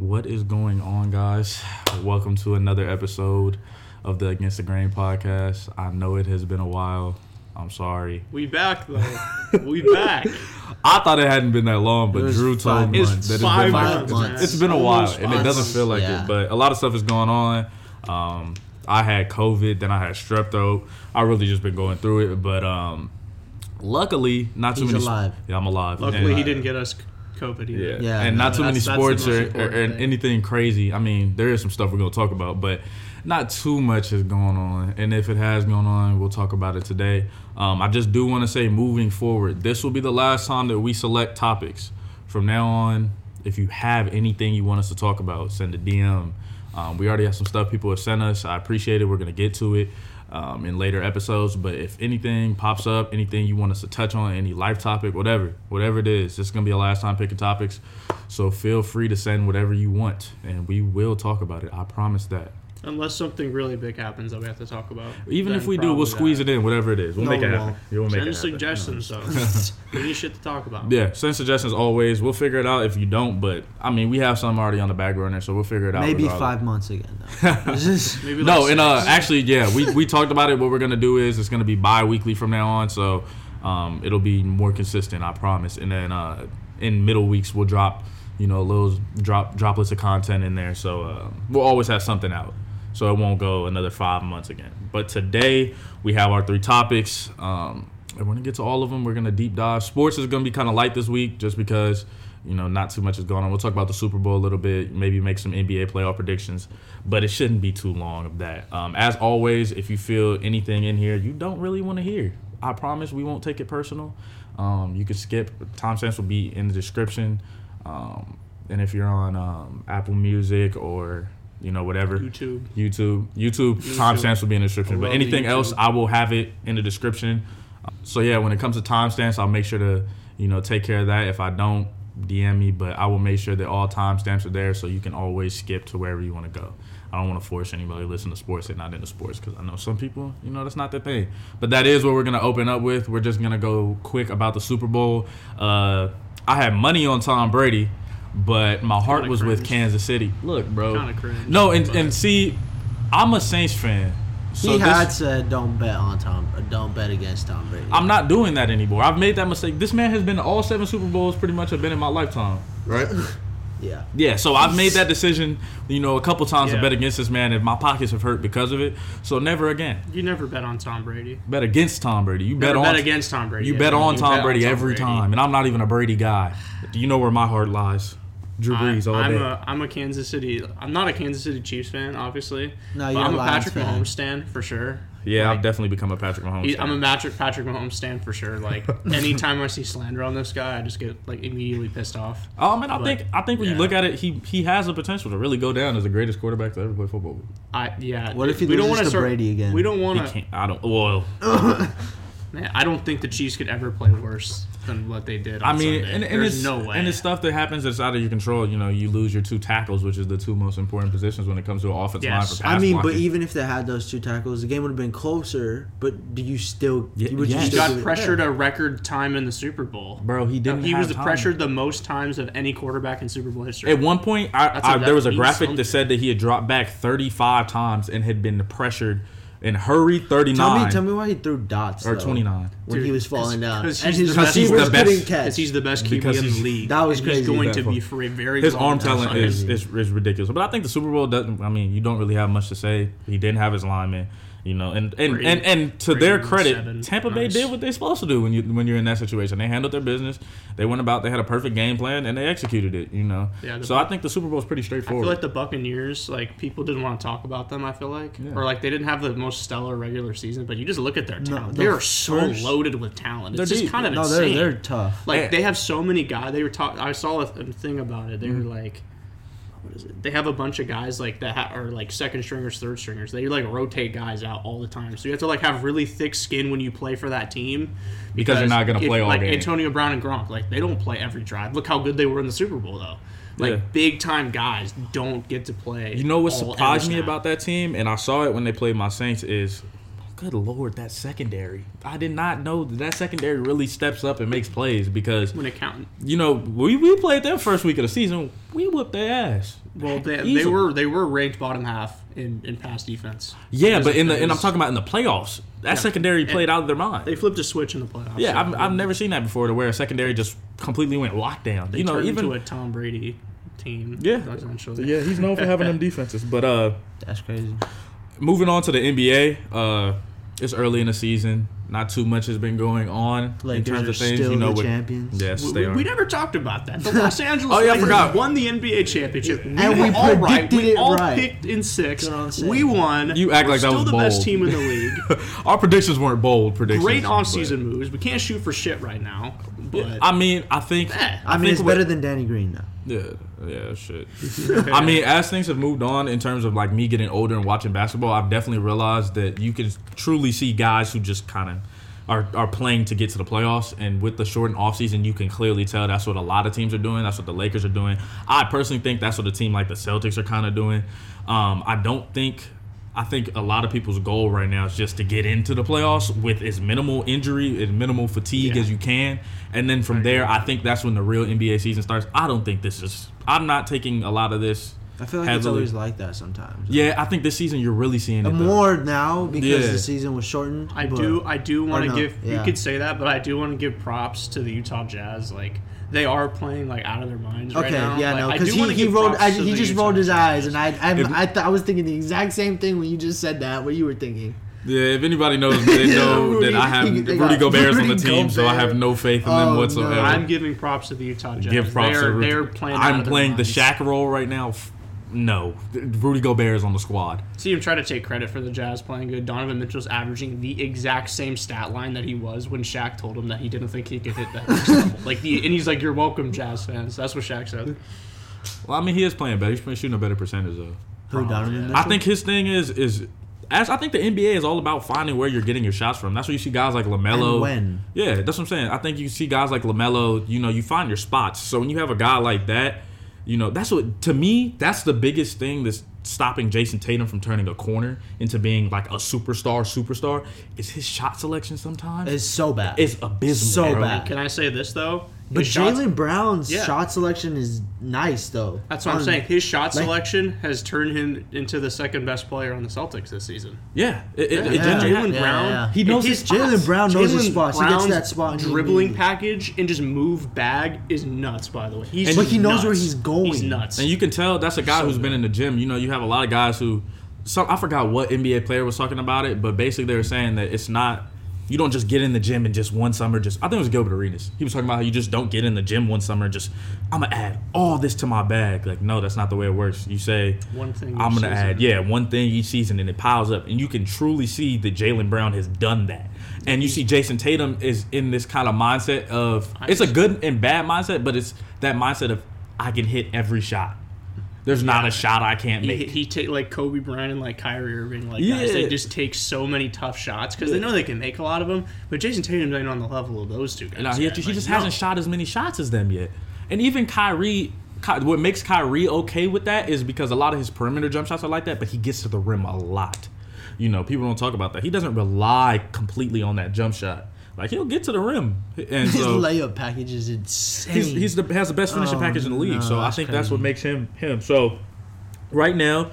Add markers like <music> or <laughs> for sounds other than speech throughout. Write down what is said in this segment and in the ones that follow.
What is going on, guys? Welcome to another episode of the Against the Grain podcast. I know it has been a while. I'm sorry. We back though. <laughs> we back. I thought it hadn't been that long, but Drew told five me months. that it's Five been like months, man. it's been a while, Almost and it doesn't feel like Yeah. it. But a lot of stuff is going on. Um, I had COVID, then I had strep throat. I really just been going through it, but um, luckily, not too He's many. alive. Yeah, I'm alive. Luckily, And- he didn't get us COVID either. Yeah. Yeah, and not too many That's- that's the sports or, or, or anything crazy. I mean, there is some stuff we're gonna talk about, but not too much is going on. And if it has gone on, we'll talk about it today. Um, I just do want to say, moving forward, this will be the last time that we select topics. From now on, if you have anything you want us to talk about, send a DM. Um, we already have some stuff people have sent us. I appreciate it. We're gonna get to it um, in later episodes. But if anything pops up, anything you want us to touch on, any life topic, whatever, whatever it is, this is gonna be our last time picking topics. So feel free to send whatever you want, and we will talk about it. I promise that. Unless something really big happens that we have to talk about. Even if we do, we'll squeeze that. it in, whatever it is. We'll No, make it we happen. won't. We'll make Send it happen. suggestions though. <laughs> we need shit to talk about. Yeah, send suggestions always. We'll figure it out if you don't, but I mean, we have some already on the back burner, so we'll figure it out. Maybe regardless. five months again. Though. <laughs> It's just- <laughs> Maybe No, like and uh, actually, yeah, we, we talked about it. What we're gonna do is it's gonna be bi-weekly from now on, so um, it'll be more consistent. I promise. And then uh, in middle weeks, we'll drop you know little drop droplets of content in there, so uh, we'll always have something out. So it won't go another five months again. But today we have our three topics. Um, we're gonna get to all of them. We're gonna deep dive. Sports is gonna be kind of light this week, just because you know not too much is going on. We'll talk about the Super Bowl a little bit, maybe make some NBA playoff predictions, but it shouldn't be too long of that. Um, as always, if you feel anything in here you don't really want to hear, I promise we won't take it personal. Um, you can skip. Timestamps will be in the description. Um, and if you're on um, Apple Music or you know whatever YouTube. YouTube. YouTube timestamps will be in the description. But anything YouTube. else, I will have it in the description. So yeah, when it comes to timestamps, I'll make sure to you know take care of that. If I don't, DM me. But I will make sure that all timestamps are there, so you can always skip to wherever you want to go. I don't want to force anybody to listen to sports and not into sports because I know some people, you know, that's not their thing. But that is what we're gonna open up with. We're just gonna go quick about the Super Bowl. Uh, I had money on Tom Brady, but my heart Kinda was with. Kansas City. Look, bro. Kinda cringe, No, and but- and see, I'm a Saints fan. So he this- had said, "Don't bet on Tom. uh, Don't bet against Tom Brady." I'm not doing that anymore. I've made that mistake. This man has been to all seven Super Bowls. Pretty much have been in my lifetime. Right. <laughs> yeah. Yeah, so I've made that decision, you know, a couple times to Yeah. bet against this man, and my pockets have hurt because of it. So never again. You never bet on Tom Brady. Bet against Tom Brady. You Never bet on bet against Tom Brady. You bet on you Tom bet Brady Tom every Brady. time, and I'm not even a Brady guy. Do you know where my heart lies? Drew Brees all I, I'm day. a I'm a Kansas City. I'm not a Kansas City Chiefs fan, obviously. No, you're I'm a a Lions Patrick fan. Mahomes stan for sure. yeah, Like, I've definitely become a Patrick Mahomes. he- fan. I'm a Patrick Patrick Mahomes stan for sure. Like <laughs> anytime I see slander on this guy, I just get like immediately pissed off. Oh man, I But, think I think when you look at it, he he has the potential to really go down as the greatest quarterback to ever play football. I yeah. What if he we don't wanna to start, Brady again? We don't want to. I don't. Well, <laughs> Man, I don't think the Chiefs could ever play worse than what they did. On I mean, Sunday. and, and there's it's no way. and it's stuff that happens that's out of your control. You know, you lose your two tackles, which is the two most important positions when it comes to an offensive Yes. line for pass I mean, but even if they had those two tackles, the game would have been closer. But do you still? Yeah, would yes. you he got pressured a record time in the Super Bowl. bro, he didn't. he have was time. pressured the most times of any quarterback in Super Bowl history. At one point, I, That's a- I, there was a graphic something. that said that he had dropped back 35 times and had been pressured and hurry 39 Tell me, tell me why he threw dots or though, 29. when he was falling down, because and he's his the best- receivers he's the best- couldn't catch. Because he's the best QB Because in the league. that was crazy. He's going That to be for a very His long arm time. talent is, is is ridiculous. But I think the Super Bowl doesn't. I mean, you don't really have much to say. He didn't have his linemen. You know, and and, Brady- and, and to Brady their credit, seven. Tampa Bay Nice. did what they're supposed to do when you when you're in that situation. They handled their business. They went about. They had a perfect game plan and they executed it. You know. Yeah, so Buc- I think the Super Bowl is pretty I straightforward. feel like the Buccaneers, like people didn't want to talk about them. I feel like, Yeah. or like they didn't have the most stellar regular season. But you just look at their talent; the they are so first- loaded with talent. They're It's just deep. kind of no, they're insane. they're tough. like they have so many guys. They were talking. I saw a, a thing about it. They Mm-hmm. were like, what is it? They have a bunch of guys like that ha- are like second stringers, third stringers. They like rotate guys out all the time. So you have to like have really thick skin when you play for that team Because you're not gonna play all like game. Antonio Brown and Gronk, like they don't play every drive. Look how good they were in the Super Bowl though. Like Yeah. big time guys don't get to play. You know what surprised me about that team, and I saw it when they played my Saints is good lord, that secondary. I did not know that, that secondary really steps up and makes plays because when it counted. you know we, we played them first week of the season. We whooped their ass. Well, they, they were they were ranked bottom half in, in pass defense. Yeah, Because but in the it and I'm talking about in the playoffs. That secondary played out of their mind. They flipped a switch in the playoffs. yeah, so I've, I've never seen that before to where a secondary just completely went lockdown. They you know, turned even into a Tom Brady team. Yeah. yeah, he's known for having them <laughs> defenses. But uh, That's crazy. moving on to the NBA, uh, it's early in the season. Not too much has been going on in terms of things. still you know, the what, champions. Yes, We, they we, are. we never talked about that. The <laughs> Los Angeles Oh, yeah, I Lakers forgot. won the NBA championship. And we all right. predicted We it all right. picked in six. That's what I'm saying. We won. You act We're like that still was the best team in the <laughs> league. Our predictions weren't bold predictions. Great but- off-season moves. We can't shoot for shit right now. But I mean, I think. Eh, I mean, think it's what- better than Danny Green now. Yeah, yeah, shit. <laughs> I mean, as things have moved on in terms of like me getting older and watching basketball, I've definitely realized that you can truly see guys who just kind of are, are playing to get to the playoffs. And with the shortened offseason, you can clearly tell that's what a lot of teams are doing. That's what the Lakers are doing. I personally think that's what a team like the Celtics are kind of doing. Um, I don't think. I think a lot of people's goal right now is just to get into the playoffs with as minimal injury and minimal fatigue Yeah. as you can, and then from there, I think that's when the real NBA season starts. I don't think this is. I'm not taking a lot of this. I feel like it's always like that sometimes. Yeah, I think this season you're really seeing it. Uh, though. More now because Yeah. the season was shortened. I but- do I do want to no, give yeah. you could say that, but I do want to give props to the Utah Jazz. Like they are playing like out of their minds right Okay, now. yeah, Like, no, because do he, he rolled. I, he just rolled his eyes, and I I, If- I, th- I was thinking the exact same thing when you just said that. What you were thinking. Yeah, if anybody knows, they <laughs> know Rudy- that I <laughs> have they Rudy got Gobert's on the Rudy team, so I have no faith in Oh, them no. whatsoever. I'm giving props to the Utah Jazz. Give props they're, to Rudy. they're playing. I'm of their playing the minds. Shaq role right now. F- No, Rudy Gobert is on the squad. See him try to take credit for the Jazz playing good. Donovan Mitchell's averaging the exact same stat line that he was when Shaq told him that he didn't think he could hit that next level. <laughs> Like the, and he's like, "You're welcome, Jazz fans." That's what Shaq said. Well, I mean, he is playing better. He's shooting a better percentage though. Who Donovan yeah. Mitchell? I think his thing is is as I think the NBA is all about finding where you're getting your shots from. That's why you see guys like LaMelo. And when. Yeah, that's what I'm saying. I think you see guys like LaMelo. You know, you find your spots. So when you have a guy like that, you know, that's what to me that's the biggest thing that's stopping Jayson Tatum from turning a corner into being like a superstar. Superstar is his shot selection. Sometimes It's so bad. it's abysmal. So bro. bad. Can I say this though? But Jaylen Brown's Yeah. shot selection is nice though. That's what I'm On- saying. Um, his shot like- selection has turned him into the second best player on the Celtics this season. Yeah, it, it, it Yeah. genuinely- Jaylen Yeah, Brown, yeah. He knows his his- Jaylen. Brown knows his Jaylen spots. He gets Brown's that spot dribbling package and just move bag is nuts. By the way, he's But he knows where nuts. he's going. He's nuts. And you can tell that's a guy So who's been in the gym. You know, you have a lot of guys who, some I forgot what NBA player was talking about it, but basically they were saying that it's not. You don't just get in the gym and just one summer just. I think it was Gilbert Arenas. He was talking about how you just don't get in the gym one summer and just. I'm gonna add all this to my bag. Like no, that's not the way it works. You say One thing I'm gonna season. add yeah one thing each season and it piles up and you can truly see that Jaylen Brown has done that. And you see Jayson Tatum is in this kind of mindset of it's a good and bad mindset, but it's that mindset of I can hit every shot. There's not a shot I can't make. he take like Kobe Bryant and like Kyrie Irving, like Yeah. guys. They just take so many tough shots because they know they can make a lot of them. But Jayson Tatum's ain't on the level of those two guys. No, he, he Like, just no. hasn't shot as many shots as them yet. And even Kyrie, Ky- what makes Kyrie okay with that is because a lot of his perimeter jump shots are like that, but he gets to the rim a lot. You know, people don't talk about that. He doesn't rely completely on that jump shot. Like he'll get to the rim, and His so layup package is insane. he's, he's the has the best finishing Oh, package in the league. no, so I that's think that's what makes him him. So right now,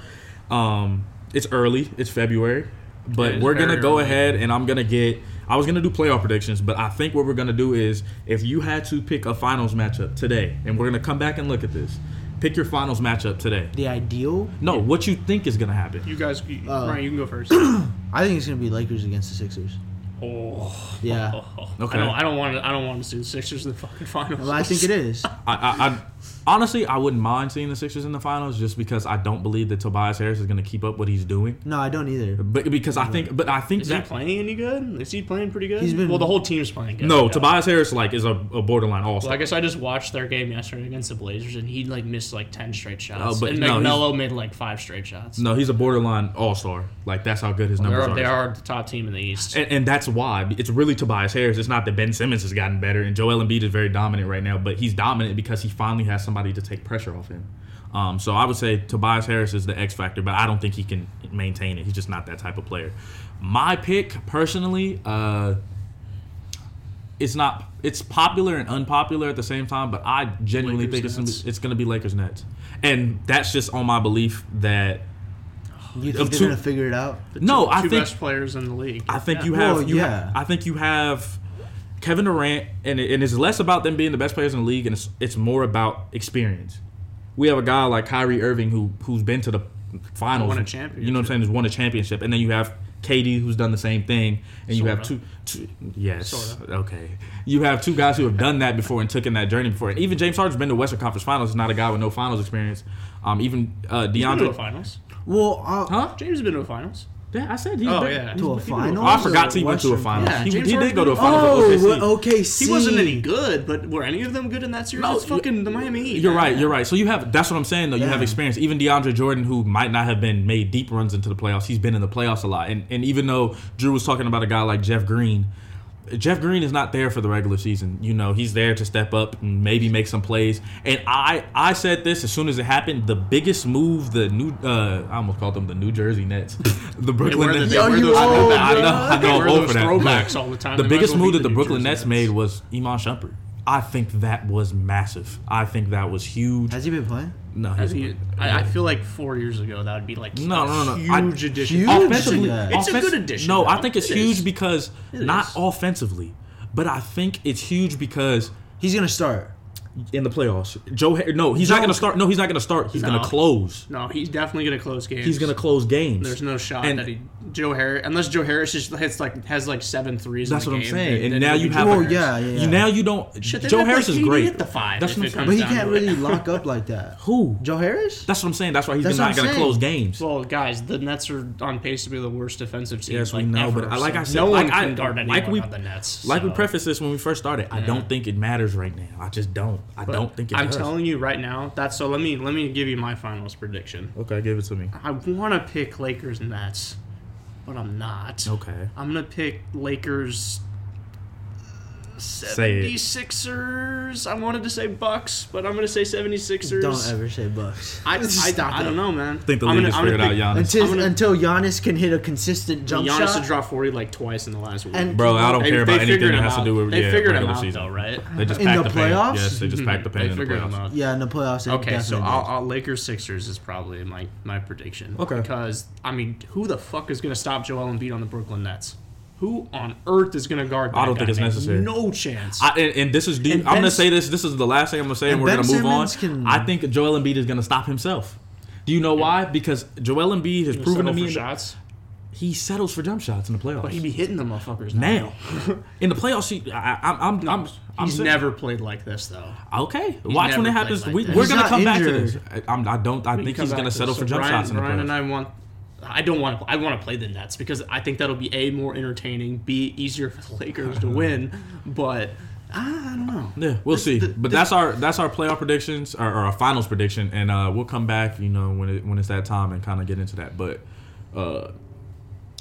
um, it's early. It's February, but It is we're gonna go early. ahead and I'm gonna get. I was gonna do playoff predictions, but I think what we're gonna do is if you had to pick a finals matchup today, and we're gonna come back and look at this. Pick your finals matchup today. the ideal. No, what you think is gonna happen. You guys, you, Uh, Ryan, you can go first. <coughs> I think it's gonna be Lakers against the Sixers. Oh, Yeah. Okay. I don't, I don't want to. I don't want to see the Sixers in the fucking finals. Well, I think it is. I, I, I honestly I wouldn't mind seeing the Sixers in the finals just because I don't believe that Tobias Harris is gonna keep up what he's doing. No, I don't either. But because I think, but I think Is he playing any good? Is he playing pretty good? He's been- well, the whole team's playing good. no, Yeah. Tobias Harris like is a, a borderline all Well, star. I guess I just watched their game yesterday against the Blazers, and he like missed like ten straight shots. Oh, but and no, like he's- Melo made like five straight shots. No, he's a borderline all star. Like that's how good his they numbers are, are. they are the top team in the East. And, and that's why it's really Tobias Harris. It's not that Ben Simmons has gotten better, and Joel Embiid is very dominant right now, but he's dominant because he finally has has somebody to take pressure off him. Um, so I would say Tobias Harris is the X factor, but I don't think he can maintain it. He's just not that type of player. My pick, personally, uh, it's not. It's popular and unpopular at the same time, but I genuinely Lakers think it's gonna, Nets. be, it's going to be Lakers Nets, and that's just on my belief that you think they're two- gonna figure it out? The No, two, I two think- best players in the league. I think Yeah. you have. Well, you yeah. have- I think you have Kevin Durant, and, it, and it's less about them being the best players in the league, and it's it's more about experience. We have a guy like Kyrie Irving who who's been to the finals, Won a You know what I'm saying? Who's won a championship, and then you have KD who's done the same thing, and you have two, Sorta. two yes, Sorta. okay. You have two guys who have done that before and taken that journey before. And even James Harden's been to Western Conference Finals. He's not a guy with no finals experience. Um, even uh, He's been to a DeAndre, finals. Well, uh, huh? James has been to a finals. Yeah, I said he's Oh, been, yeah. he's To a final. Oh, I forgot or he went to a final. Yeah, he, he did go to a final. finals. oh, OKC. OKC. He wasn't any good, but were any of them good in that series? No, it's fucking the Miami Heat. You're man. right. You're right. So you have that's what I'm saying though. You have experience. Even DeAndre Jordan, who might not have been made deep runs into the playoffs, he's been in the playoffs a lot. And and even though Drew was talking about a guy like Jeff Green, Jeff Green is not there for the regular season. You know, he's there to step up and maybe make some plays. And I I said this as soon as it happened. The biggest move the new uh, I almost called them the New Jersey Nets, <laughs> the Brooklyn wear, the, Nets. they Yo, wear you those old, throwbacks. I know, I They know, I'm old that. throwbacks all the time. The They biggest well move that the New Brooklyn Jersey Nets made was Iman Shumpert. I think that was massive. I think that was huge. Has he been playing? No, Has he's- he- I, I feel like four years ago that would be like No, a no, no, no. I- huge addition. Huge? offensively, Yeah. It's a good addition, No, though. I think it's It huge is. because It not is. offensively, but I think it's huge because He's gonna start. In the playoffs, Joe. Har- No, he's not going to start. No, he's not going to start. He's No. going to close. No, he's definitely gonna close games. He's going to close games. There's no shot And- that he Joe Harris unless Joe Harris just hits like has like seven threes. That's in what the I'm game, saying. then- And now you be have Joe Oh Harris. yeah, yeah. yeah. You now you don't. Shit, they Joe let, Harris like, is KD great. Hit the five. That's if what I'm comes but he down can't to it. really <laughs> lock up like that. Who? Joe Harris? That's what I'm saying. That's why he's That's not what going I'm to close games. Well, guys, the Nets are on pace to be the worst defensive team. Yes, we like, know, ever, but I- like so I said, no like one I- can guard anyone like we- on the Nets. Like we so. prefaced this when we first started, I don't think it matters right now. I just don't. I But don't think it I'm does. telling you right now. That's so. Let me let me give you my finals prediction. Okay, give it to me. I want to pick Lakers and Nets, but I'm not. Okay. I'm gonna pick Lakers. Say it. 76ers. I wanted to say Bucks, but I'm gonna say 76ers. Don't ever say Bucks. I, <laughs> I, Stop I it. don't know, man. I think the I'm league gonna- has I'm figured out pick- Giannis. Until gonna- until Giannis can hit a consistent jump Giannis shot. to drop 40 like twice in the last week. And- Bro, I don't They- care about anything that him has to do with They yeah, figured him regular out, season. though, right? They just In packed the the, pain. playoffs? Yes, they just packed the pain They in the playoffs. yeah, in the playoffs. Okay, so I'll. I'll Lakers Sixers is probably my my prediction. Okay. Because I mean, who the fuck is gonna stop Joel Embiid on the Brooklyn Nets? Who on earth is gonna guard? That I don't guy, think it's man? necessary. No chance. I, and, and this is deep. And I'm gonna say this. This is the last thing I'm gonna say, and, we're gonna move on. Can- I think Joel Embiid is gonna stop himself. Do you know why? Because Joel Embiid has proven to me for shots, he settles for jump shots in the playoffs. but he be hitting the motherfuckers now <laughs> in the playoffs, he, I, I'm, I'm, I'm, I'm He's saying- never played like this though. okay. Watch when it happens. played we, like we're gonna come not back to this. I, I don't. I think he's gonna settle this. for So jump Brian, shots in the Brian and. I want. I don't want to. I want to play the Nets because I think that'll be a more entertaining, b easier for the <laughs> Lakers to win. But I, I don't know. Yeah, we'll see. the- but the- that's our that's our playoff predictions or, or our finals prediction, and uh, we'll come back, you know, when it when it's that time and kind of get into that. But uh,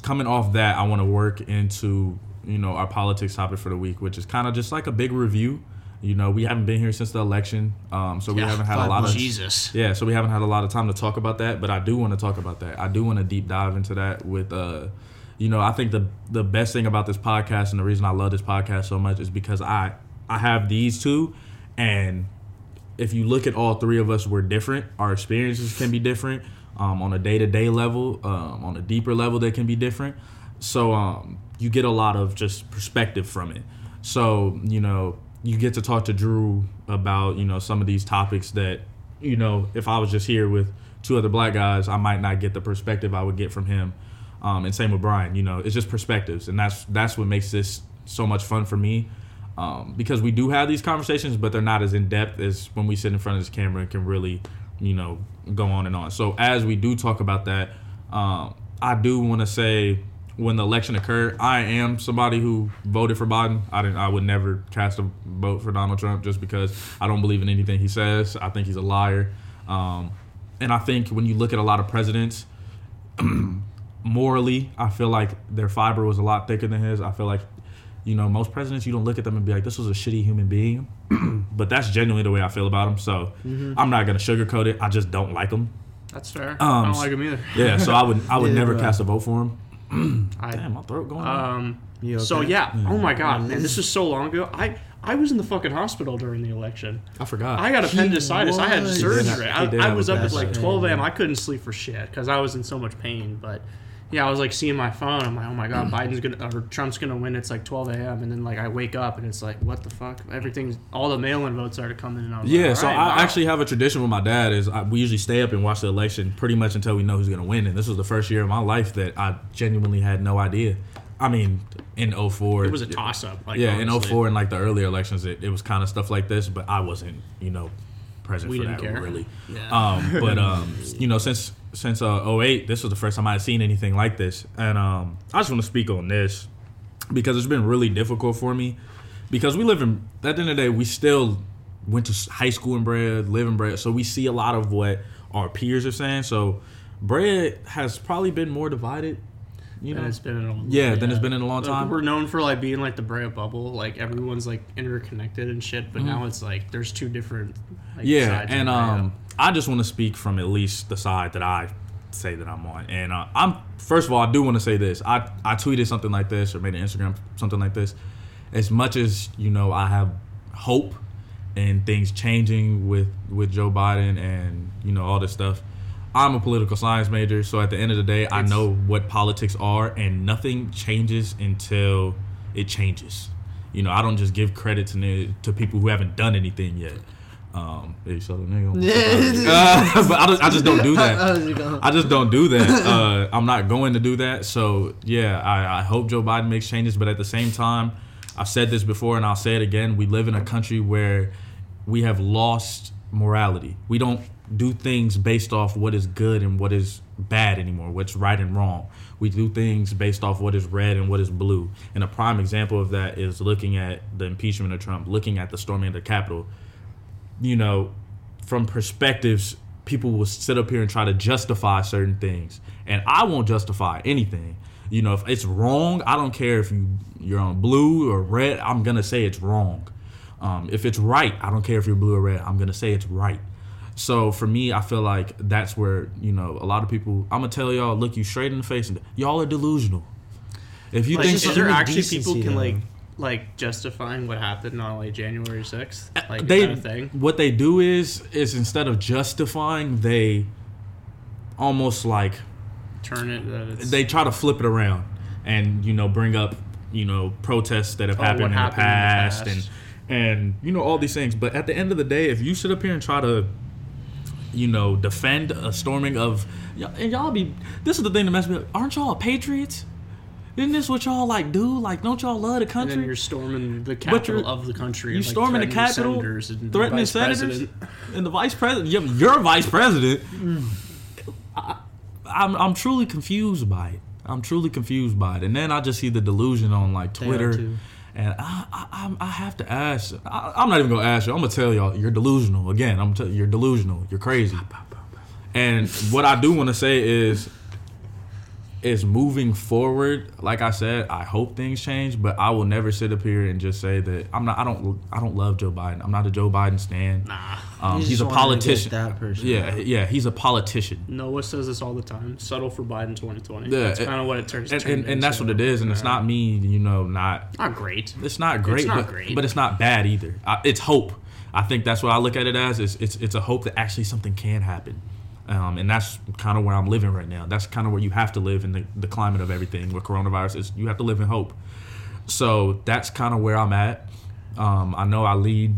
coming off that, I want to work into you know our politics topic for the week, which is kind of just like a big review. You know, we haven't been here since the election, um, so we Yeah, haven't had a lot of. Jesus. yeah, so we haven't had a lot of time to talk about that, but I do want to talk about that. I do want to deep dive into that with uh you know, I think the the best thing about this podcast and the reason I love this podcast so much is because I I have these two and if you look at all three of us, we're different. Our experiences can be different um, on a day to day level, um, on a deeper level, they can be different. So um, you get a lot of just perspective from it. So you know, you get to talk to Drew about you know some of these topics that you know if I was just here with two other black guys, I might not get the perspective I would get from him. Um, and same with Brian. You know, it's just perspectives, and that's that's what makes this so much fun for me um, because we do have these conversations, but they're not as in depth as when we sit in front of this camera and can really, you know, go on and on. So as we do talk about that, um, I do want to say when the election occurred, I am somebody who voted for Biden. I didn't. I would never cast a vote for Donald Trump just because I don't believe in anything he says. I think he's a liar, um, and I think when you look at a lot of presidents <clears throat> morally, I feel like their fiber was a lot thicker than his. I feel like You know, most presidents, you don't look at them and be like, "This was a shitty human being," <clears throat> but that's genuinely the way I feel about him. So I'm not gonna sugarcoat it. I just don't like him. That's fair. I Um, don't like him either. Yeah, so I would I would <laughs> Yeah, never cast a vote for him. <clears throat> I, Damn, my throat going. um, You So okay? yeah. Oh my god, man, this is so long ago. I I was in the fucking hospital during the election. I forgot. I got appendicitis. I had surgery. He did have- I, I was up at like 12 a.m. I couldn't sleep for shit because I was in so much pain. But yeah, I was like seeing my phone. I'm like, oh my god, Biden's gonna or Trump's gonna win. It's like 12 a.m. And then like I wake up and it's like, what the fuck? Everything's all the mail-in votes are to come in. And I was Yeah, like, so "Alright, I wow." actually have a tradition with my dad is I, we usually stay up and watch the election pretty much until we know who's to win. And this was the first year of my life that I genuinely had no idea. I mean, in 04. it was a toss-up. Like, yeah, in 04 and like the earlier elections, it, it was kind of stuff like this, but I wasn't, you know, present We for that care. really. Yeah. Um, <laughs> but um, you know, since since uh, 08, this was the first time I had seen anything like this, and um, I just want to speak on this because it's been really difficult for me because we live in at the end of the day we still went to high school in Brea, live in Brea, so we see a lot of what our peers are saying. So Brea has probably been more divided, you And know. it's been in a, long Yeah, than it's been in a long Like, time. we're known for like being like the Brea bubble, like everyone's like interconnected and shit. But now it's like there's two different. Like, Mm-hmm. Yeah, sides and Brea. um, I just want to speak from at least the side that I say that I'm on. And uh, I'm first of all, I do want to say this. I I tweeted something like this or made an Instagram something like this. As much as you know, I have hope and things changing with with Joe Biden and you know all this stuff. I'm a political science major, so at the end of the day, I know what politics are, and nothing changes until it changes. You know, I don't just give credit to to people who haven't done anything yet. Um, hey, nigga. Uh, <laughs> <laughs> but I, don't, I just don't do that. How's it going? I just don't do that. Uh, I'm not going to do that. So yeah, I, I hope Joe Biden makes changes, but at the same time, I've said this before and I'll say it again. We live in a country where we have lost morality. We don't do things based off what is good and what is bad anymore, what's right and wrong. We do things based off what is red and what is blue. And a prime example of that is looking at the impeachment of Trump, looking at the storming of the Capitol you know, from perspectives, people will sit up here and try to justify certain things, and I won't justify anything. You know, if it's wrong, I don't care if you you're on blue or red. I'm gonna say it's wrong. Um, if it's right, I don't care if you're blue or red. I'm gonna say it's right. So for me, I feel like that's where you know a lot of people. I'm gonna tell y'all, look you straight in the face, and y'all are delusional. If you Like, think is there actually people can though. like like justifying what happened on like January sixth, uh, like they kind of thing? what they do is is instead of justifying, they almost like Turn it. They try to flip it around and you know bring up you know protests that have Oh, happened, in, the happened in the past. and and you know all these things but at the end of the day if you sit up here and try to you know defend a storming of and y'all be this is the thing that messes me up aren't y'all patriots isn't this what y'all like do like don't y'all love the and country then you're storming the capital of the country. you and, like, storming the Capitol, senators and threatening vice senators, president. and the vice president. You're, you're vice president. Mm. I, I'm I'm truly confused by it. I'm truly confused by it. And then I just see the delusion on like Twitter. And I, I I'm- have to ask. I, I'm not even gonna ask you. I'm gonna tell y'all you're delusional. Again, I'm gonna tell you, you're delusional. You're crazy. And what I do want to say is is moving forward. Like I said, I hope things change, but I will never sit up here and just say that I'm not. I don't. I don't love Joe Biden. I'm not a Joe Biden stan. Nah. Um, he's a wanted to get politician. that person yeah, out. yeah. He's a politician. Noah says this all the time. Settle for Biden 2020. Yeah, that's kind of what it turns. And, and, and that's what it is. And it's not me. You know, not. not great. It's not great. It's not but, great. but it's not bad either. I, it's hope. I think that's what I look at it as. It's it's, it's a hope that actually something can happen. Um, and that's kind of where I'm living right now. That's kind of where you have to live in the, the climate of everything with coronavirus. Is you have to live in hope. So that's kind of where I'm at. Um, I know I lead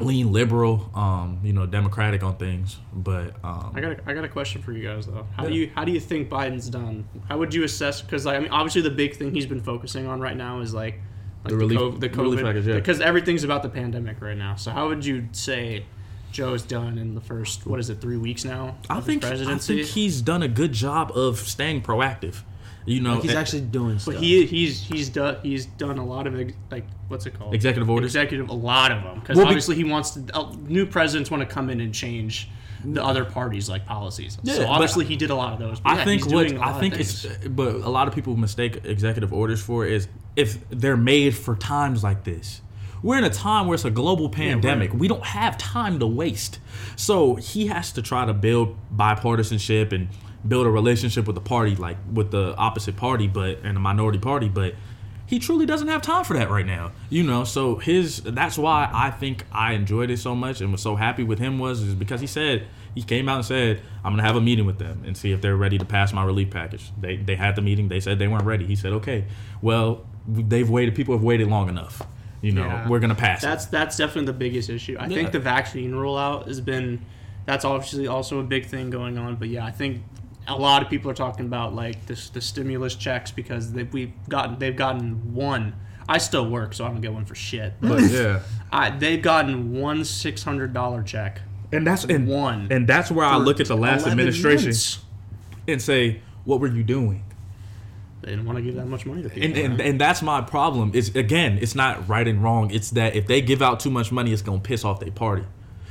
lean liberal, um, you know, democratic on things, but um, I got a, I got a question for you guys though. How do you how do you think Biden's done? How would you assess? Because like, I mean, obviously the big thing he's been focusing on right now is like, like The relief- COVID, the the relief COVID package, yeah. because everything's about the pandemic right now. So how would you say Joe's done in the first what is it three weeks now? I of his think I think he's done a good job of staying proactive. You know, Like he's and- actually doing stuff. But he he's he's done he's done a lot of ex- like what's it called executive orders. executive a lot of them because Well, be- obviously he wants to uh, new presidents want to come in and change the other parties like policies. Yeah, so but obviously he did a lot of those. But I yeah, think he's what doing a lot I think of it's, but a lot of people mistake executive orders for is if they're made for times like this. We're in a time where it's a global pandemic. we don't have time to waste. So he has to try to build bipartisanship and build a relationship with the party, like with the opposite party, but and the minority party, but he truly doesn't have time for that right now. You know, so his that's why I think I enjoyed it so much and was so happy with him was is because he said he came out and said I'm gonna have a meeting with them and see if they're ready to pass my relief package. They they had the meeting. They said they weren't ready. He said okay, well they've waited. People have waited long enough. You know, Yeah. we're gonna pass. That's it. that's definitely the biggest issue. I Yeah. think the vaccine rollout has been that's obviously also a big thing going on. But yeah, I think a lot of people are talking about like this the stimulus checks because they, we've gotten they've gotten one. I still work, so I don't get one for shit. But But yeah, <laughs> I, they've gotten one six hundred dollar check. and that's and One. and that's where I look at the last administration months. and say, what were you doing? They didn't want to give that much money to people. and, and right? and that's my problem. Is again, it's not right and wrong. It's that if they give out too much money, it's gonna piss off their party.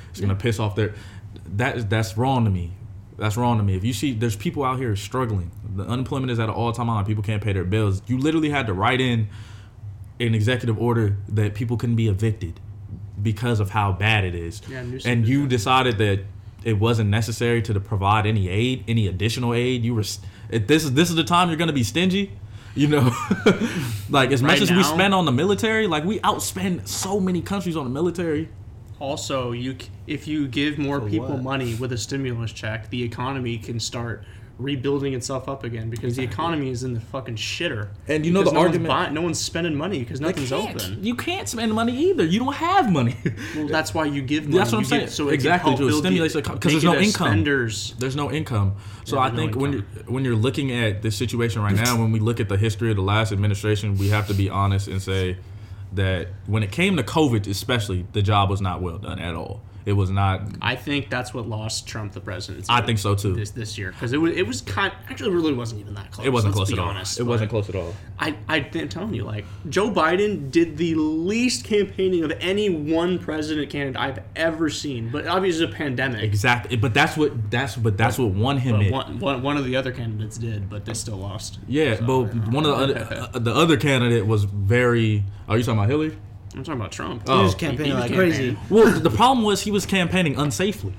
It's gonna piss off their. That is that's wrong to me. That's wrong to me. If you see, there's people out here struggling. The unemployment is at an all time high. People can't pay their bills. You literally had to write in an executive order that people couldn't be evicted because of how bad it is. Yeah, and you decided that it wasn't necessary to provide any aid, any additional aid. You were if this is this is the time you're going to be stingy. You know, <laughs> like as much Right as we spend on the military, like we outspend so many countries on the military. Also, you if you give more For people what? money with a stimulus check, the economy can start rebuilding itself up again because the economy is in the fucking shitter. And you know the no one's argument- buying- no one's spending money because nothing's open. You can't spend money either. You don't have money. Well, that's why you give money. That's what I'm You saying. give- so Exactly, to stimulate the, the 'cause there's no income. Spenders. There's no income. So Yeah, I no think when you're when you're looking at this situation right now, <laughs> when we look at the history of the last administration, we have to be honest and say that when it came to COVID, especially, the job was not well done at all. It was not. I think that's what lost Trump the presidency. I think so too. This this year because it was it was kind actually really wasn't even that close. It wasn't close at all. honest, It wasn't close at all. I I am telling you like Joe Biden did the least campaigning of any one president candidate I've ever seen. But obviously it's a pandemic. Exactly, but that's what that's but that's what won him. But in. one, one, one of the other candidates did, but they still lost. Yeah, but one of the other, uh, the other candidate was very. Are you talking about Hillary? I'm talking about Trump. Oh. He was He- campaigning was like campaigning. crazy. Well, the problem was he was campaigning unsafely.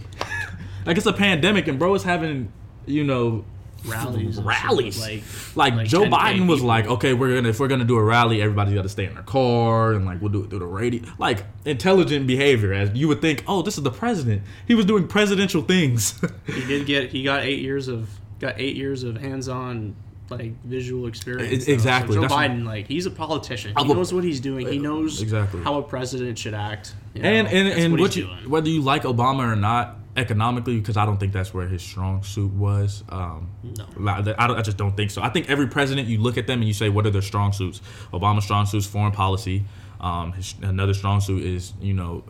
like it's a pandemic, and bro is having you know Rallies, rallies. with, Like, like Joe 10K Biden was people. like, okay, we're gonna if we're gonna do a rally, everybody's got to stay in their car, and like we'll do it through the radio. Like intelligent behavior, as you would think. Oh, this is the president. He was doing presidential things. he did get he got eight years of got eight years of hands-on like visual experience. Though. exactly, So Joe that's what- Biden, like he's a politician. I'm He a- knows what he's doing. He knows Exactly. how a president should act. you know? and and, and what what you, doing. whether you like Obama or not economically, because I don't think that's where his strong suit was. Um, No. I, I, don't, I just don't think so. I think every president you look at them and you say, what are their strong suits? Obama's strong suits foreign policy. Um, his, another strong suit is you know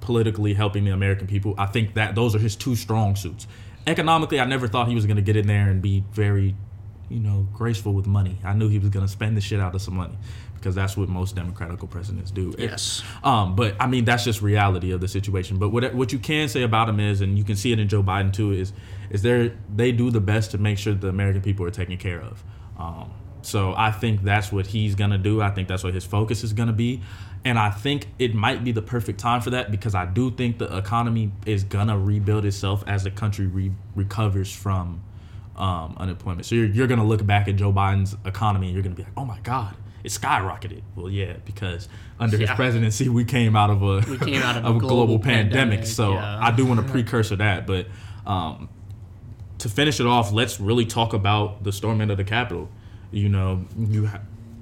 politically helping the American people. I think that those are his two strong suits. Economically, I never thought he was going to get in there and be very, you know, graceful with money. I knew he was going to spend the shit out of some money because that's what most Democratical presidents do. Yes. Um, but I mean, that's just reality of the situation. But what what you can say about him is, and you can see it in Joe Biden too, is is they they do the best to make sure the American people are taken care of. Um, so I think that's what he's gonna do. I think that's what his focus is gonna be, and I think it might be the perfect time for that because I do think the economy is gonna rebuild itself as the country re- recovers from um, unemployment. So you're, you're gonna look back at Joe Biden's economy and you're gonna be like, oh my god. It skyrocketed. Well, yeah, because under his presidency, we came out of a We came out <laughs> of a global, global pandemic. pandemic, So yeah. I do want <laughs> to precursor that, but um, to finish it off, let's really talk about the storming of the Capitol. You know, you. Ha-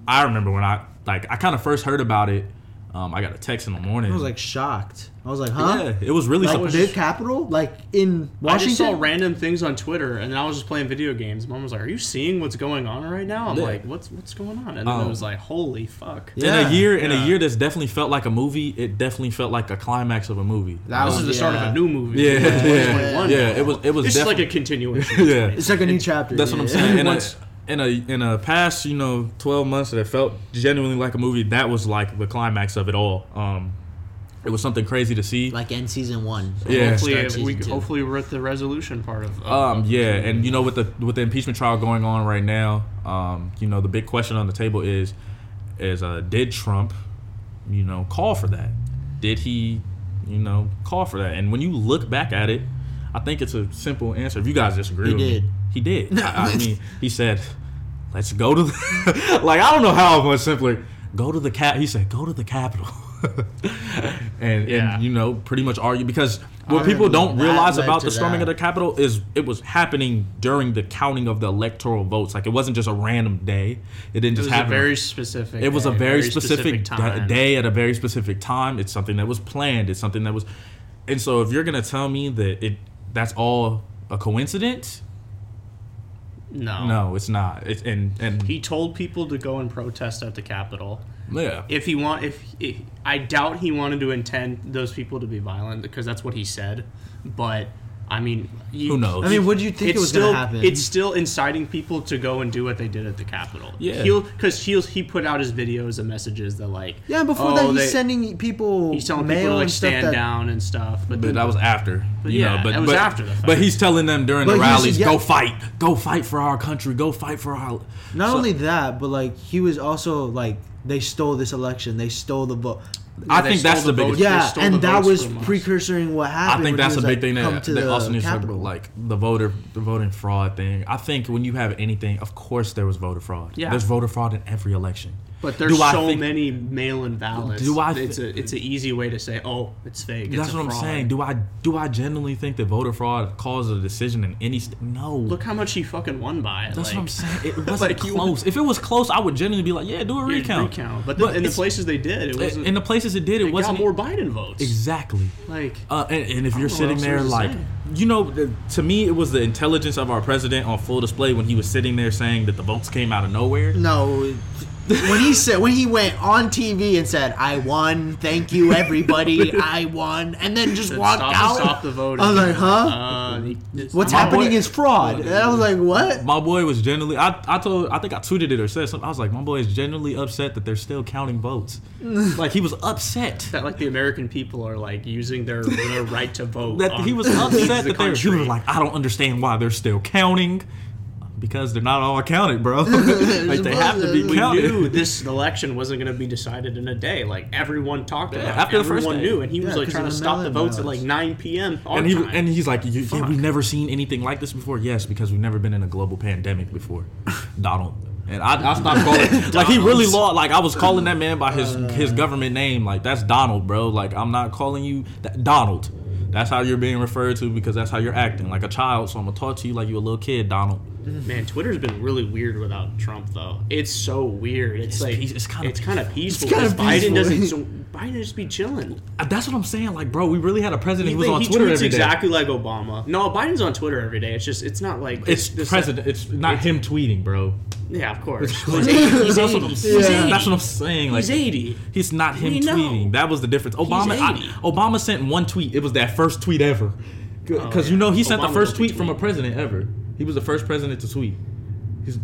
I remember when I like I kind of first heard about it. Um, I got a text in the morning. I was like shocked. I was like, huh? yeah, it was really Like something. the capital, like in Washington. I just saw random things on Twitter, and then I was just playing video games. Mom was like, "Are you seeing what's going on right now?" I'm Yeah. like, "What's what's going on?" And then Um, it was like, "Holy fuck!" Yeah. in a year, in a year that's definitely felt like a movie. It definitely felt like a climax of a movie. That This was is the start of a new movie. Yeah, <laughs> It's yeah, 2021 yeah. It was, it was It's just like a continuation. <laughs> yeah. It's like a new chapter. That's what I'm saying. In a, Once- in a in a past, you know, twelve months that felt genuinely like a movie. That was like the climax of it all. Um, it was something crazy to see. Like end season one. Yeah. Hopefully, Start we, two. hopefully we're at the resolution part of. of- Um, of- yeah, and you know, with the with the impeachment trial going on right now, um, you know, the big question on the table is, is uh, did Trump, you know, call for that? Did he, you know, call for that? And when you look back at it, I think it's a simple answer. If you guys disagree, He with did. Me, he did. <laughs> I, I mean, he said, "Let's go to the." <laughs> like I don't know how much simpler. Go to the cap. He said, "Go to the Capitol." <laughs> <laughs> and Yeah. and you know pretty much argue because what I people don't realize about the storming that. of the Capitol is it was happening during the counting of the electoral votes. Like it wasn't just a random day. It didn't It just happen. very specific. it was a day, very, specific, time. day at a very specific time. It's something that was planned. It's something that was, and so if you're gonna tell me that it that's all a coincidence, No, no, it's not. It's and and He told people to go and protest at the Capitol. Yeah. If he want, if, if I doubt he wanted to intend those people to be violent because that's what he said. But I mean, you, Who knows? I mean, what do you think it's it was still gonna happen? it's still inciting people to go and do what they did at the Capitol. Yeah. he'll because he'll he put out his videos and messages that like yeah. Before oh, that, he's they- sending people he's telling mail people to like stand that, down and stuff. But, But then, that was after, But you yeah, know. But that was but, after the fact. But he's telling them during But the he's- rallies, yeah. "Go fight, go fight for our country, go fight for our." Not So- only that, but like he was also like they stole this election. They stole the vote. I they think that's the the biggest. votes. Yeah, stole and the that was from precursoring what happened. I think that's he the was big thing like, that, come to that the also needs to like the voter the voting fraud thing. I think when you have anything, of course there was voter fraud. Yeah. there's voter fraud in every election. But there's Do so think- many mail-in ballots. Do I It's a it's an easy way to say, oh, it's fake. It's That's a what I'm saying. Do I do I genuinely think that voter fraud caused a decision in any? St- no. Look how much he fucking won by. that's like, what I'm saying. It <laughs> wasn't like, you- close. if it was close, I would genuinely be like, yeah, do a recount. recount. But, the, in the places they did, it wasn't. in the places it did, it, it wasn't got more Biden votes. exactly. Like Uh, and, and if you're sitting there there is to like, say. you know, the, to me, it was the intelligence of our president on full display when he was sitting there saying that the votes came out of nowhere. No, when he said when he went on TV and said, "I won, thank you everybody, I won," and then just said, walked stop, out. stop the voting. I was like, huh? Uh, he- What's happening boy- is fraud. And I was like, what? My boy was genuinely. I, I told. I think I tweeted it or said something. I was like, my boy is genuinely upset that they're still counting votes. <laughs> like he was upset that like the American people are like using their, their right to vote. that he was <laughs> upset the that they're. Was like, I don't understand why they're still counting. Because they're not all counted, bro. <laughs> like they have to be We we knew this election wasn't going to be decided in a day. Like everyone talked Yeah, about. it. after the first everyone day. knew, and he was like trying to stop the mail-in votes at like 9 p.m. And he time. and he's like, you, yeah, we've never seen anything like this before. Yes, because we've never been in a global pandemic before, Donald. And I, I stopped calling <laughs> like he really Donald's. lost. Like I was calling that man by his his government name. Like that's Donald, bro. Like I'm not calling you that, Donald. That's how you're being referred to because that's how you're acting like a child. So I'm gonna talk to you like you a little kid, Donald. Man, Twitter's been really weird without Trump, though. It's so weird. It's, It's like peace- it's kinda it's kind of peaceful. kinda Biden doesn't. So <laughs> Biden just be chilling. Uh, That's what I'm saying. Like, bro, we really had a president He, who was on Twitter every day. exactly like Obama. No, Biden's on Twitter every day. It's just it's not like It's this- president. It's not him tweeting, bro. Yeah, of course. He's <laughs> 80. He's that's, what I'm, Yeah. that's what I'm saying. Like, He's 80. He's not him We know. tweeting. That was the difference. Obama, I, Obama sent one tweet. It was that first tweet ever. Because Oh, yeah. you know he sent Obama the first tweet from a president ever. He was the first president to tweet. He's, Is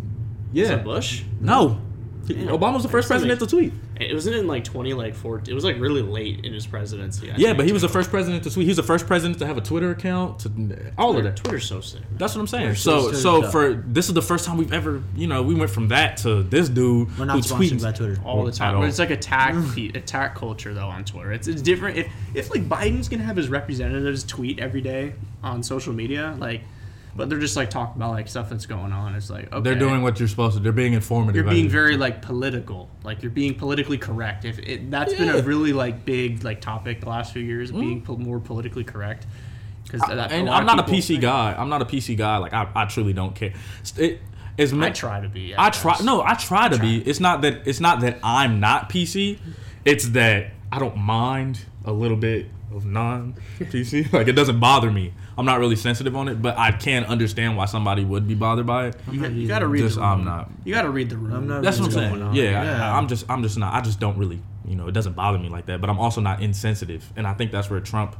yeah. that Bush? No. Damn. Obama was the first That's president to tweet. It wasn't in like 20 like 14. It was like really late in his presidency. I Yeah, think, but he was the first president to tweet. He was the first president to have a Twitter account. To all of that. Twitter's so sick. That's what I'm saying. Twitter's So, Twitter's so tough. for this is the first time we've ever, you know, we went from that to this dude We're who not sponsored tweets by Twitter. all the time. But it's like attack mm. attack culture though on Twitter. It's it's different. If if like Biden's gonna have his representatives tweet every day on social media, like, but they're just like talking about like stuff that's going on. It's like okay, They're doing what you're supposed to. They're being informative. You're being very like political. Like you're being politically correct. If it, that's been a really like big like topic the last few years, being mm. po- more politically correct. Because and I'm not a PC guy. I'm not a PC guy. Like I, I truly don't care. It, it's I try to be. I try. No, I try to be. It's not that. It's not that I'm not PC. It's that I don't mind a little bit of non PC. like it doesn't bother me. I'm not really sensitive on it, but I can understand why somebody would be bothered by it. You, you got to read Just the room. I'm not. You got to read the room. I'm not That's what I'm saying. on. Yeah, Yeah. I, I'm just. I'm just not. I just don't really. You know, it doesn't bother me like that. But I'm also not insensitive, and I think that's where Trump.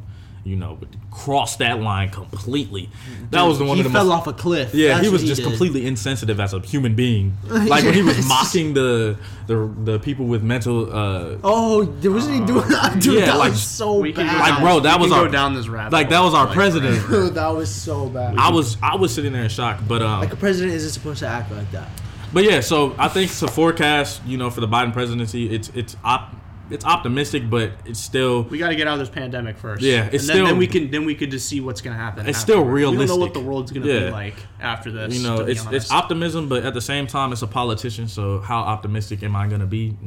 You know, crossed that line completely. That was the one he of the fell most off a cliff. yeah, That's he what was just did. completely insensitive as a human being. <laughs> Like when he was mocking the the the people with mental uh Oh, wasn't he doing that? Dude, yeah, that like- was so We can bad. Like, down- bro, we that can was go our- down this rabbit. like that was our like, president. forever. that was so bad. I was I was sitting there in shock, but um like a president isn't supposed to act like that. but yeah, so I think to forecast, you know, for the Biden presidency, it's it's op- it's optimistic, but it's still We got to get out of this pandemic first. Yeah, and it's then, still- then we can then we could just see what's gonna happen. It's still afterwards. We don't know what the world's gonna be like after this. you know it's it's optimism, but at the same time, it's a politician. So how optimistic am I gonna be?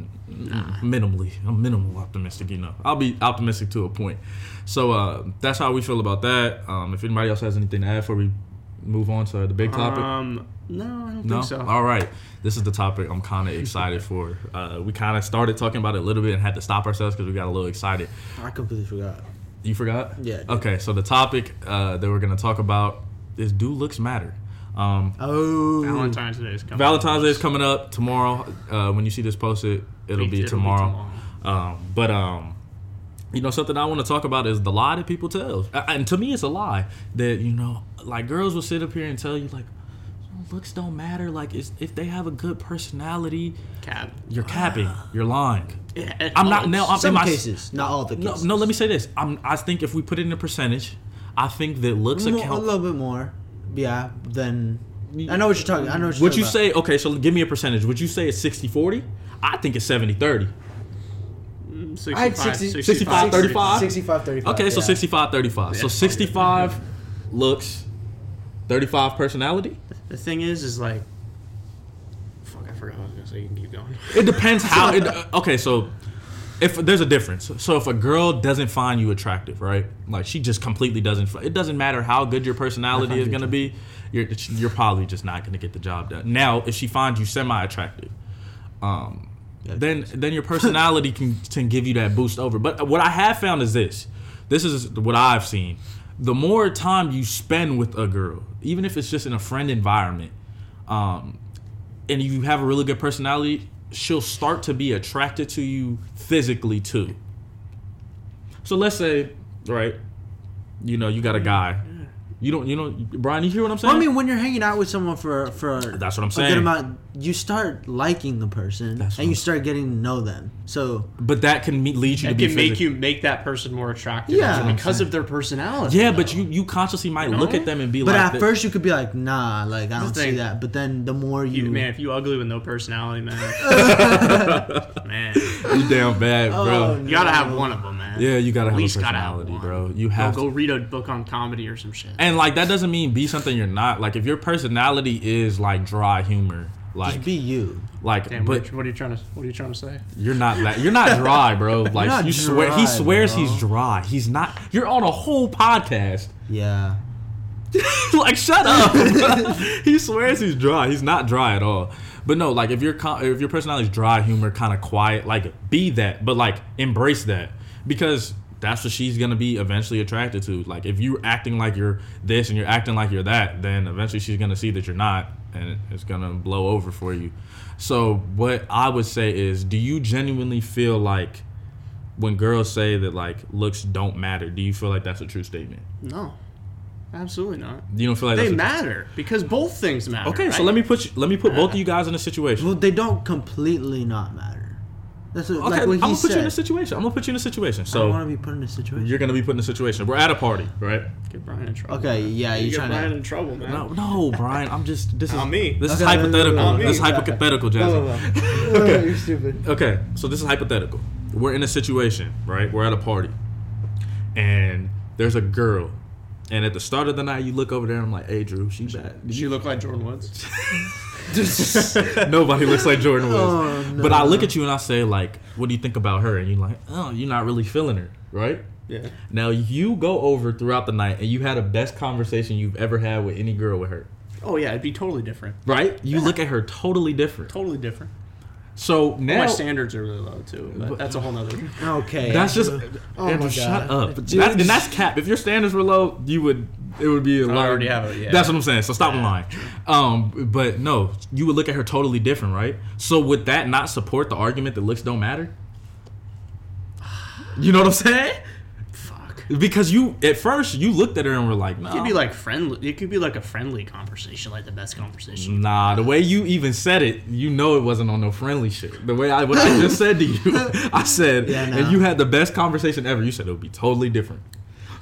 Minimally, I'm minimal optimistic. You know, I'll be optimistic to a point. So uh, that's how we feel about that. Um, if anybody else has anything to add before we move on to the big topic. Um, no, I don't No. think so. All right. This is the topic I'm kind of excited for. Uh, we kind of started talking about it a little bit and had to stop ourselves because we got a little excited. I completely forgot. You forgot? Yeah, Okay. So the topic uh, that we're gonna talk about is do looks matter. Um, Oh, Valentine's Day is coming. Valentine's Day is coming up tomorrow. Uh, when you see this posted, it'll be It'll be tomorrow. Um, but um, you know something I want to talk about is the lie that people tell, and to me it's a lie that you know like girls will sit up here and tell you like "Oh, looks don't matter. Like it's, if they have a good personality, Cap. you're capping, <sighs> you're lying. Yeah, I'm not now. I'm, some am I- cases, not all the No, cases. no. Let me say this. I'm. I think if we put it in a percentage, I think that looks Mo- a little bit more. Yeah, then I know what you're talking. I know what you're Would talking you about. say okay? So give me a percentage. Would you say it's 60-40? I think it's 70-30. Mm, 65, I had 60 65, 35? 65, 35. Okay, so yeah. 65 35. So Yeah. 65 looks, 35 personality. The thing is, is like, fuck, I forgot what I was gonna say. You can keep going. It depends how. It, <laughs> uh, okay, so if there's a difference, so if a girl doesn't find you attractive, right? Like she just completely doesn't. It doesn't matter how good your personality is gonna be. You're you're probably just not gonna get the job done. Now, if she finds you semi attractive, um, then then your personality can can give you that boost over. But what I have found is this. This is what I've seen. The more time you spend with a girl, even if it's just in a friend environment, um, and you have a really good personality, she'll start to be attracted to you physically too. So let's say, right, you know, you got a guy. You don't, you know, Brian, you hear what I'm saying? Well, I mean, when you're hanging out with someone for for That's what I'm a saying. good amount, you start liking the person That's and you start getting to know them. So but that can me- lead you to It be can make physi- you make that person more attractive. Yeah. also because of their personality. Yeah, but though. you you consciously might You look at them and be like But like, at that- first, you could be like, "Nah, like I don't see thing. that." But then the more you, You, man, if you ugly with no personality, man, <laughs> <laughs> man, you damn bad, bro. Oh, you gotta have one of them, man. Yeah, you gotta At have a least gotta have personality, one. bro. You Go, have go to. read a book on comedy or some shit. And like that doesn't mean be something you're not. Like if your personality is like dry humor, like just be you. like, Damn, but what, what are you trying to What are you trying to say? You're not that. You're not dry, <laughs> bro. Like you swear, he swears bro. he's dry. He's not. You're on a whole podcast. Yeah. <laughs> like shut up. <laughs> he swears he's dry. He's not dry at all. But no, like if your co- if your personality is dry humor, kind of quiet, like be that, but like embrace that because that's what she's gonna be eventually attracted to. Like if you're acting like you're this and you're acting like you're that, then eventually she's gonna see that you're not, and it's gonna blow over for you. So what I would say is, do you genuinely feel like when girls say that like looks don't matter, do you feel like that's a true statement? No, absolutely not. You don't feel like They that's a- matter because both things matter. Okay, so let me put you, let me put both of you guys in a situation. Well, they don't completely not matter. That's what, Okay, like I'm he gonna put you in a situation. I'm gonna put you in a situation. So I don't want to be put in a situation. you're gonna be put in a situation. We're at a party, right? get Brian in trouble. Okay, yeah, you you get trying Brian to. in trouble, man. No, no, Brian. I'm just. This is Not me. This is hypothetical. not me. This is hypothetical, Jazzy. <laughs> okay. You're stupid. Okay, so this is hypothetical. We're in a situation, right? We're at a party, and there's a girl, and at the start of the night, you look over there, and I'm like, "Hey, Drew, she bad." Did you look like Jordyn Woods? <laughs> <laughs> Nobody looks like Jordyn Woods. Oh, no. But I look at you and I say, like, "What do you think about her?" And you're like, "Oh, you're not really feeling her, right?" yeah. Now you go over throughout the night and you had a best conversation you've ever had with any girl with her. Oh yeah, it'd be totally different. Right? You look at her totally different. Totally different. So now My standards are really low too, but that's a whole nother. Okay. <laughs> that's just Andrew. Andrew, Oh my shut God. up. Dude, That's, and that's cap. If your standards were low, you would it would be a lot. already have it, yeah. That's what I'm saying. So stop Yeah. lying. Um, but no, you would look at her totally different, right? So would that not support the argument that looks don't matter? You know what I'm saying? Because you at first you looked at her and were like, no. It could be like friendly. It could be like a friendly conversation, like the best conversation. Nah, the way you even said it, you know it wasn't on no friendly shit. The way I what I just said to you, <laughs> I said, Yeah, nah. and you had the best conversation ever. You said it would be totally different.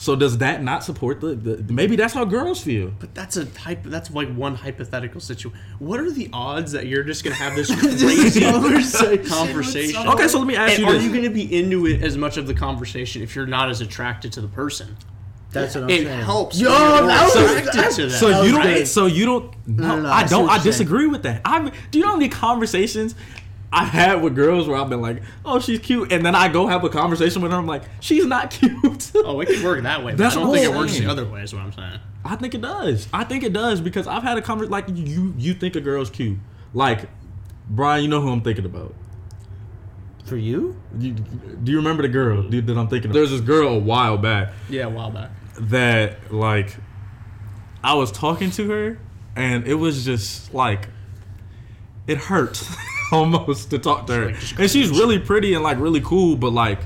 So does that not support the, the? Maybe that's how girls feel. But that's a type. That's like one hypothetical situation. What are the odds that you're just gonna have this <laughs> crazy <laughs> conversation conversation? Okay, so let me ask And you are this. you gonna be into it as much of the conversation if you're not as attracted to the person? That's what I'm It saying. helps. Yo, you're that was- attracted that's- to them. So That you don't. great. So you don't. No, No, no, no, I I don't. I you're saying. disagree with that. I. Do you know how many conversations I've had with girls where I've been like, "Oh, she's cute," and then I go have a conversation with her. I'm like, "She's not <laughs> cute." oh, it can work that way. But That's I don't think I'm it works saying. the other way. Is what I'm saying. I think it does. I think it does because I've had a conversation like you. You think a girl's cute, like Brian. You know who I'm thinking about. For you? You, do you remember the girl that I'm thinking of? There's this girl a while back Yeah, a while back. that like I was talking to her and it was just like it hurt <laughs> <laughs> <laughs> almost to talk to her. Like, and she's really pretty and like really cool, but like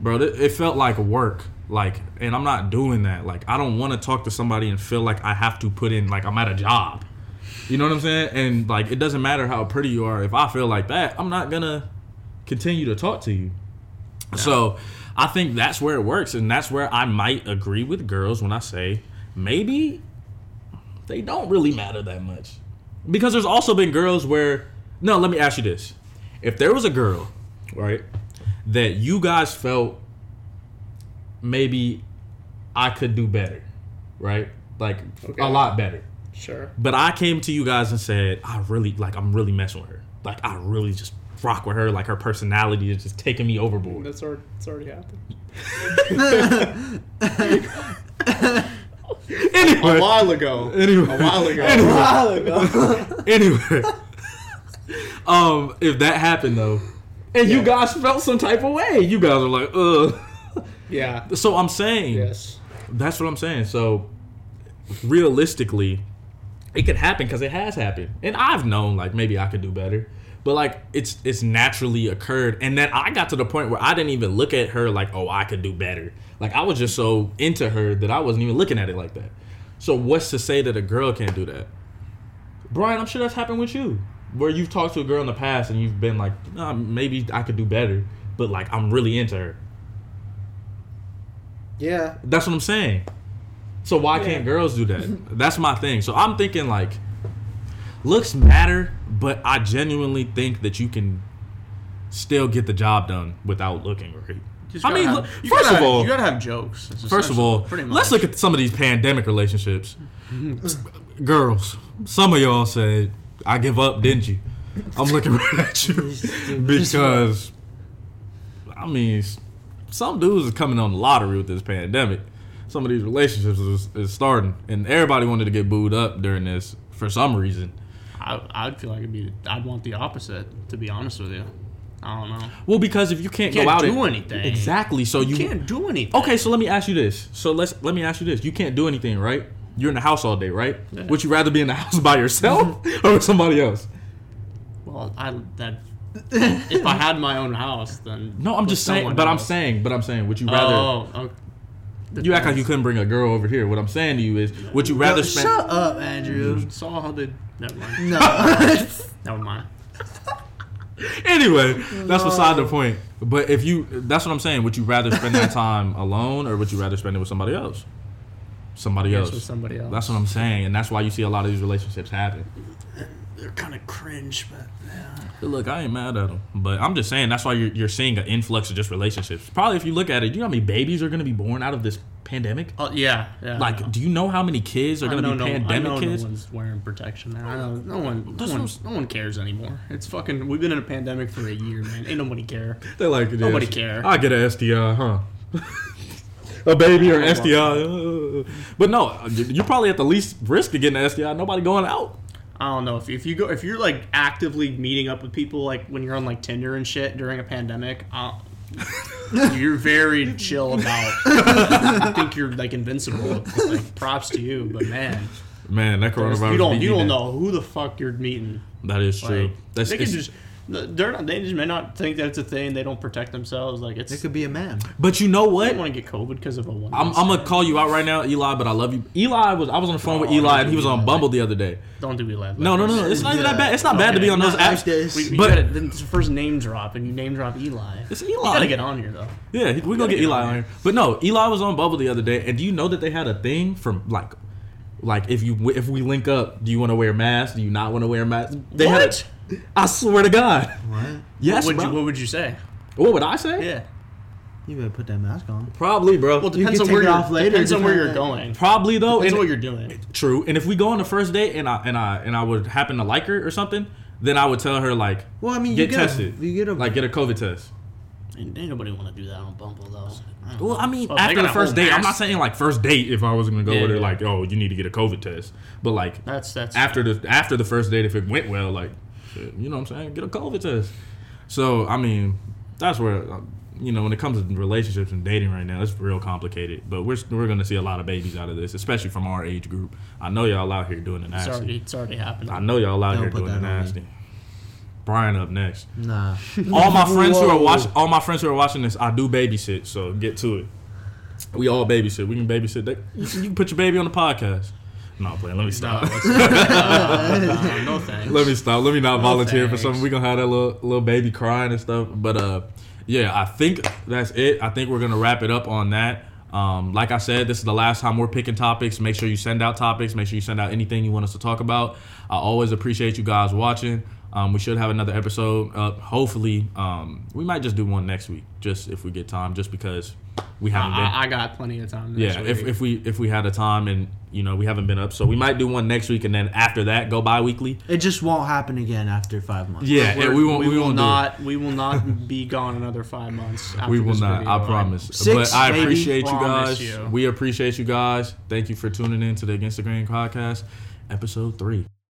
bro, it, it felt like work. Like and I'm not doing that. Like I don't want to talk to somebody and feel like I have to put in like I'm at a job. You know what I'm saying? And like it doesn't matter how pretty you are. If I feel like that, I'm not gonna continue to talk to you. So I think that's where it works, and that's where I might agree with girls when I say maybe they don't really matter that much. Because there's also been girls where no, let me ask you this. If there was a girl, right, that you guys felt maybe I could do better, right? Like Okay. a lot better. Sure. But I came to you guys and said, I really like I'm really messing with her. Like I really just rock with her. Like her personality is just taking me overboard. That's already, that's already happened. <laughs> Anyway, A while ago. Anyway. A while ago. A while ago. anyway, um, if that happened though, and you guys felt some type of way, you guys are like, ugh. <laughs> Yeah. So I'm saying, Yes. that's what I'm saying. So realistically, it could happen because it has happened, and I've known like maybe I could do better. But like it's it's naturally occurred, and then I got to the point where I didn't even look at her like, oh, I could do better. Like I was just so into her that I wasn't even looking at it like that. So what's to say that a girl can't do that? Brian, I'm sure that's happened with you, where you've talked to a girl in the past and you've been like, nah, maybe I could do better, but like I'm really into her. Yeah. That's what I'm saying. So why can't girls do that? <laughs> That's my thing. So I'm thinking like looks matter, but I genuinely think that you can still get the job done without looking great. I mean, have- first gotta- of all, you gotta have jokes. First of all, let's look at some of these pandemic relationships. <laughs> Girls, some of y'all said, "I give up," didn't you? I'm looking right at you <laughs> because, I mean, some dudes are coming on the lottery with this pandemic. Some of these relationships is, is starting, and everybody wanted to get booed up during this for some reason. I, I'd feel like it'd be. I'd want the opposite. To be honest with you, I don't know. Well, because if you can't, You go can't out do and- anything. exactly, so you, You can't do anything. Okay, so let me ask you this. So let's let me ask you this. You can't do anything, right? You're in the house all day, right? Yeah. Would you rather be in the house <laughs> by yourself <laughs> or with somebody else? Well, I that if I had my own house, then No, I'm just saying. someone But I'm saying. But I'm saying. Would you rather? Oh, okay. you act like you couldn't bring a girl over here. What I'm saying to you is, would you rather spend? Shut up, Andrew. Mm-hmm. Saw how they. Never mind. No. <laughs> Never mind. Anyway, that's beside the point. But if you, that's what I'm saying. Would you rather spend that time alone or would you rather spend it with somebody else? Somebody else. with somebody else. That's what I'm saying, and that's why you see a lot of these relationships happen. They're kind of cringe, but yeah. Look, I ain't mad at them, but I'm just saying that's why you're, you're seeing an influx of just relationships. Probably if you look at it, you know how many babies are going to be born out of this pandemic? Oh yeah, yeah. Like, do you know how many kids are going to know be no, I pandemic know kids? no one's wearing protection now. I know no one, no one, no one cares anymore. It's fucking. We've been in a pandemic for a year, man. Ain't nobody care. They're like, Nobody yes, care. I get an STI, huh? <laughs> a baby or an STI, but no, you're probably at the least risk of getting an STI. Nobody going out. I don't know if if you go if you're like actively meeting up with people like when you're on like Tinder and shit during a pandemic. Uh, you're very chill about. I think you're like invincible. Like props to you, but man, Man, that coronavirus. you don't you don't know who the fuck you're meeting. That is true. Like, That's they can just They're not. They just may not think that it's a thing. They don't protect themselves. Like it's. It could be a man. But you know I what? don't want to get COVID because of a one. I'm, I'm gonna call you out right now, Eli. But I love you. Eli was I was on the phone with oh, Eli and he was on Bumble the other day. Don't do Eli. No, no, no. It's not even that bad. It's not bad to be on those Not like apps. this. We, we But- gotta, then it's the first name drop, and you name drop Eli. It's You Eli. gotta get on here though. Yeah, we're gonna get Eli on here. But no, Eli was on Bumble the other day, and do you know that they had a thing from like, like if you if we link up, do you want to wear a mask? Do you not want to wear a mask? They had What? A- I swear to God. What? Yes, what would bro. you What would you say? what would I say? Yeah. You better put that mask on. Probably, bro. Well, You depends can on take where it you're. off later, Depends on where you're depends- going. Probably though. Depends and- what you're doing. True. And if we go on the first date and I and I and I would happen to like her or something, then I would tell her like, Well, I mean, get you get tested. A, you get a like get a COVID test. Ain't ain't nobody want to do that on Bumble though. Well, I mean, Well, after the first whole date, I'm not saying like first date if I was gonna go Yeah, with her yeah. like, oh, you need to get a COVID test. But like That's that's after the after the first date, if it went well, like, shit, you know what I'm saying, get a COVID test. So I mean, that's where uh, you know when it comes to relationships and dating right now, it's real complicated. But we're we're gonna see a lot of babies out of this, especially from our age group. I know y'all out here doing the It's nasty. already it's already happening. I know y'all out Don't here doing the that me. nasty. Brian up next. Nah. <laughs> All my friends who are Whoa. watching, all my friends who are watching this, I do babysit. So get to it. We all babysit. We can babysit. They, you, can- you can put your baby on the podcast. No, I'm playing. Let me stop. <laughs> no, no, no thanks. Let me stop. Let me not volunteer for something. We gonna have that little little baby crying and stuff. But uh, yeah, I think that's it. I think we're gonna wrap it up on that. Um, like I said, this is the last time we're picking topics. Make sure you send out topics. Make sure you send out anything you want us to talk about. I always appreciate you guys watching. Um, we should have another episode up. Hopefully, um, we might just do one next week, just if we get time, just because we haven't been. I, I got plenty of time. Yeah, if, week. if we if we had a time and you know we haven't been up, so we might do one next week, and then after that go bi-weekly. It just won't happen again after five months. Yeah, We're- we won't we, will won't not we will not be gone another five months. <laughs> After We will this not. video. I promise. Six, but I maybe. appreciate you Promise guys. you. We appreciate you guys. Thank you for tuning in to the Against the Grain podcast, episode three.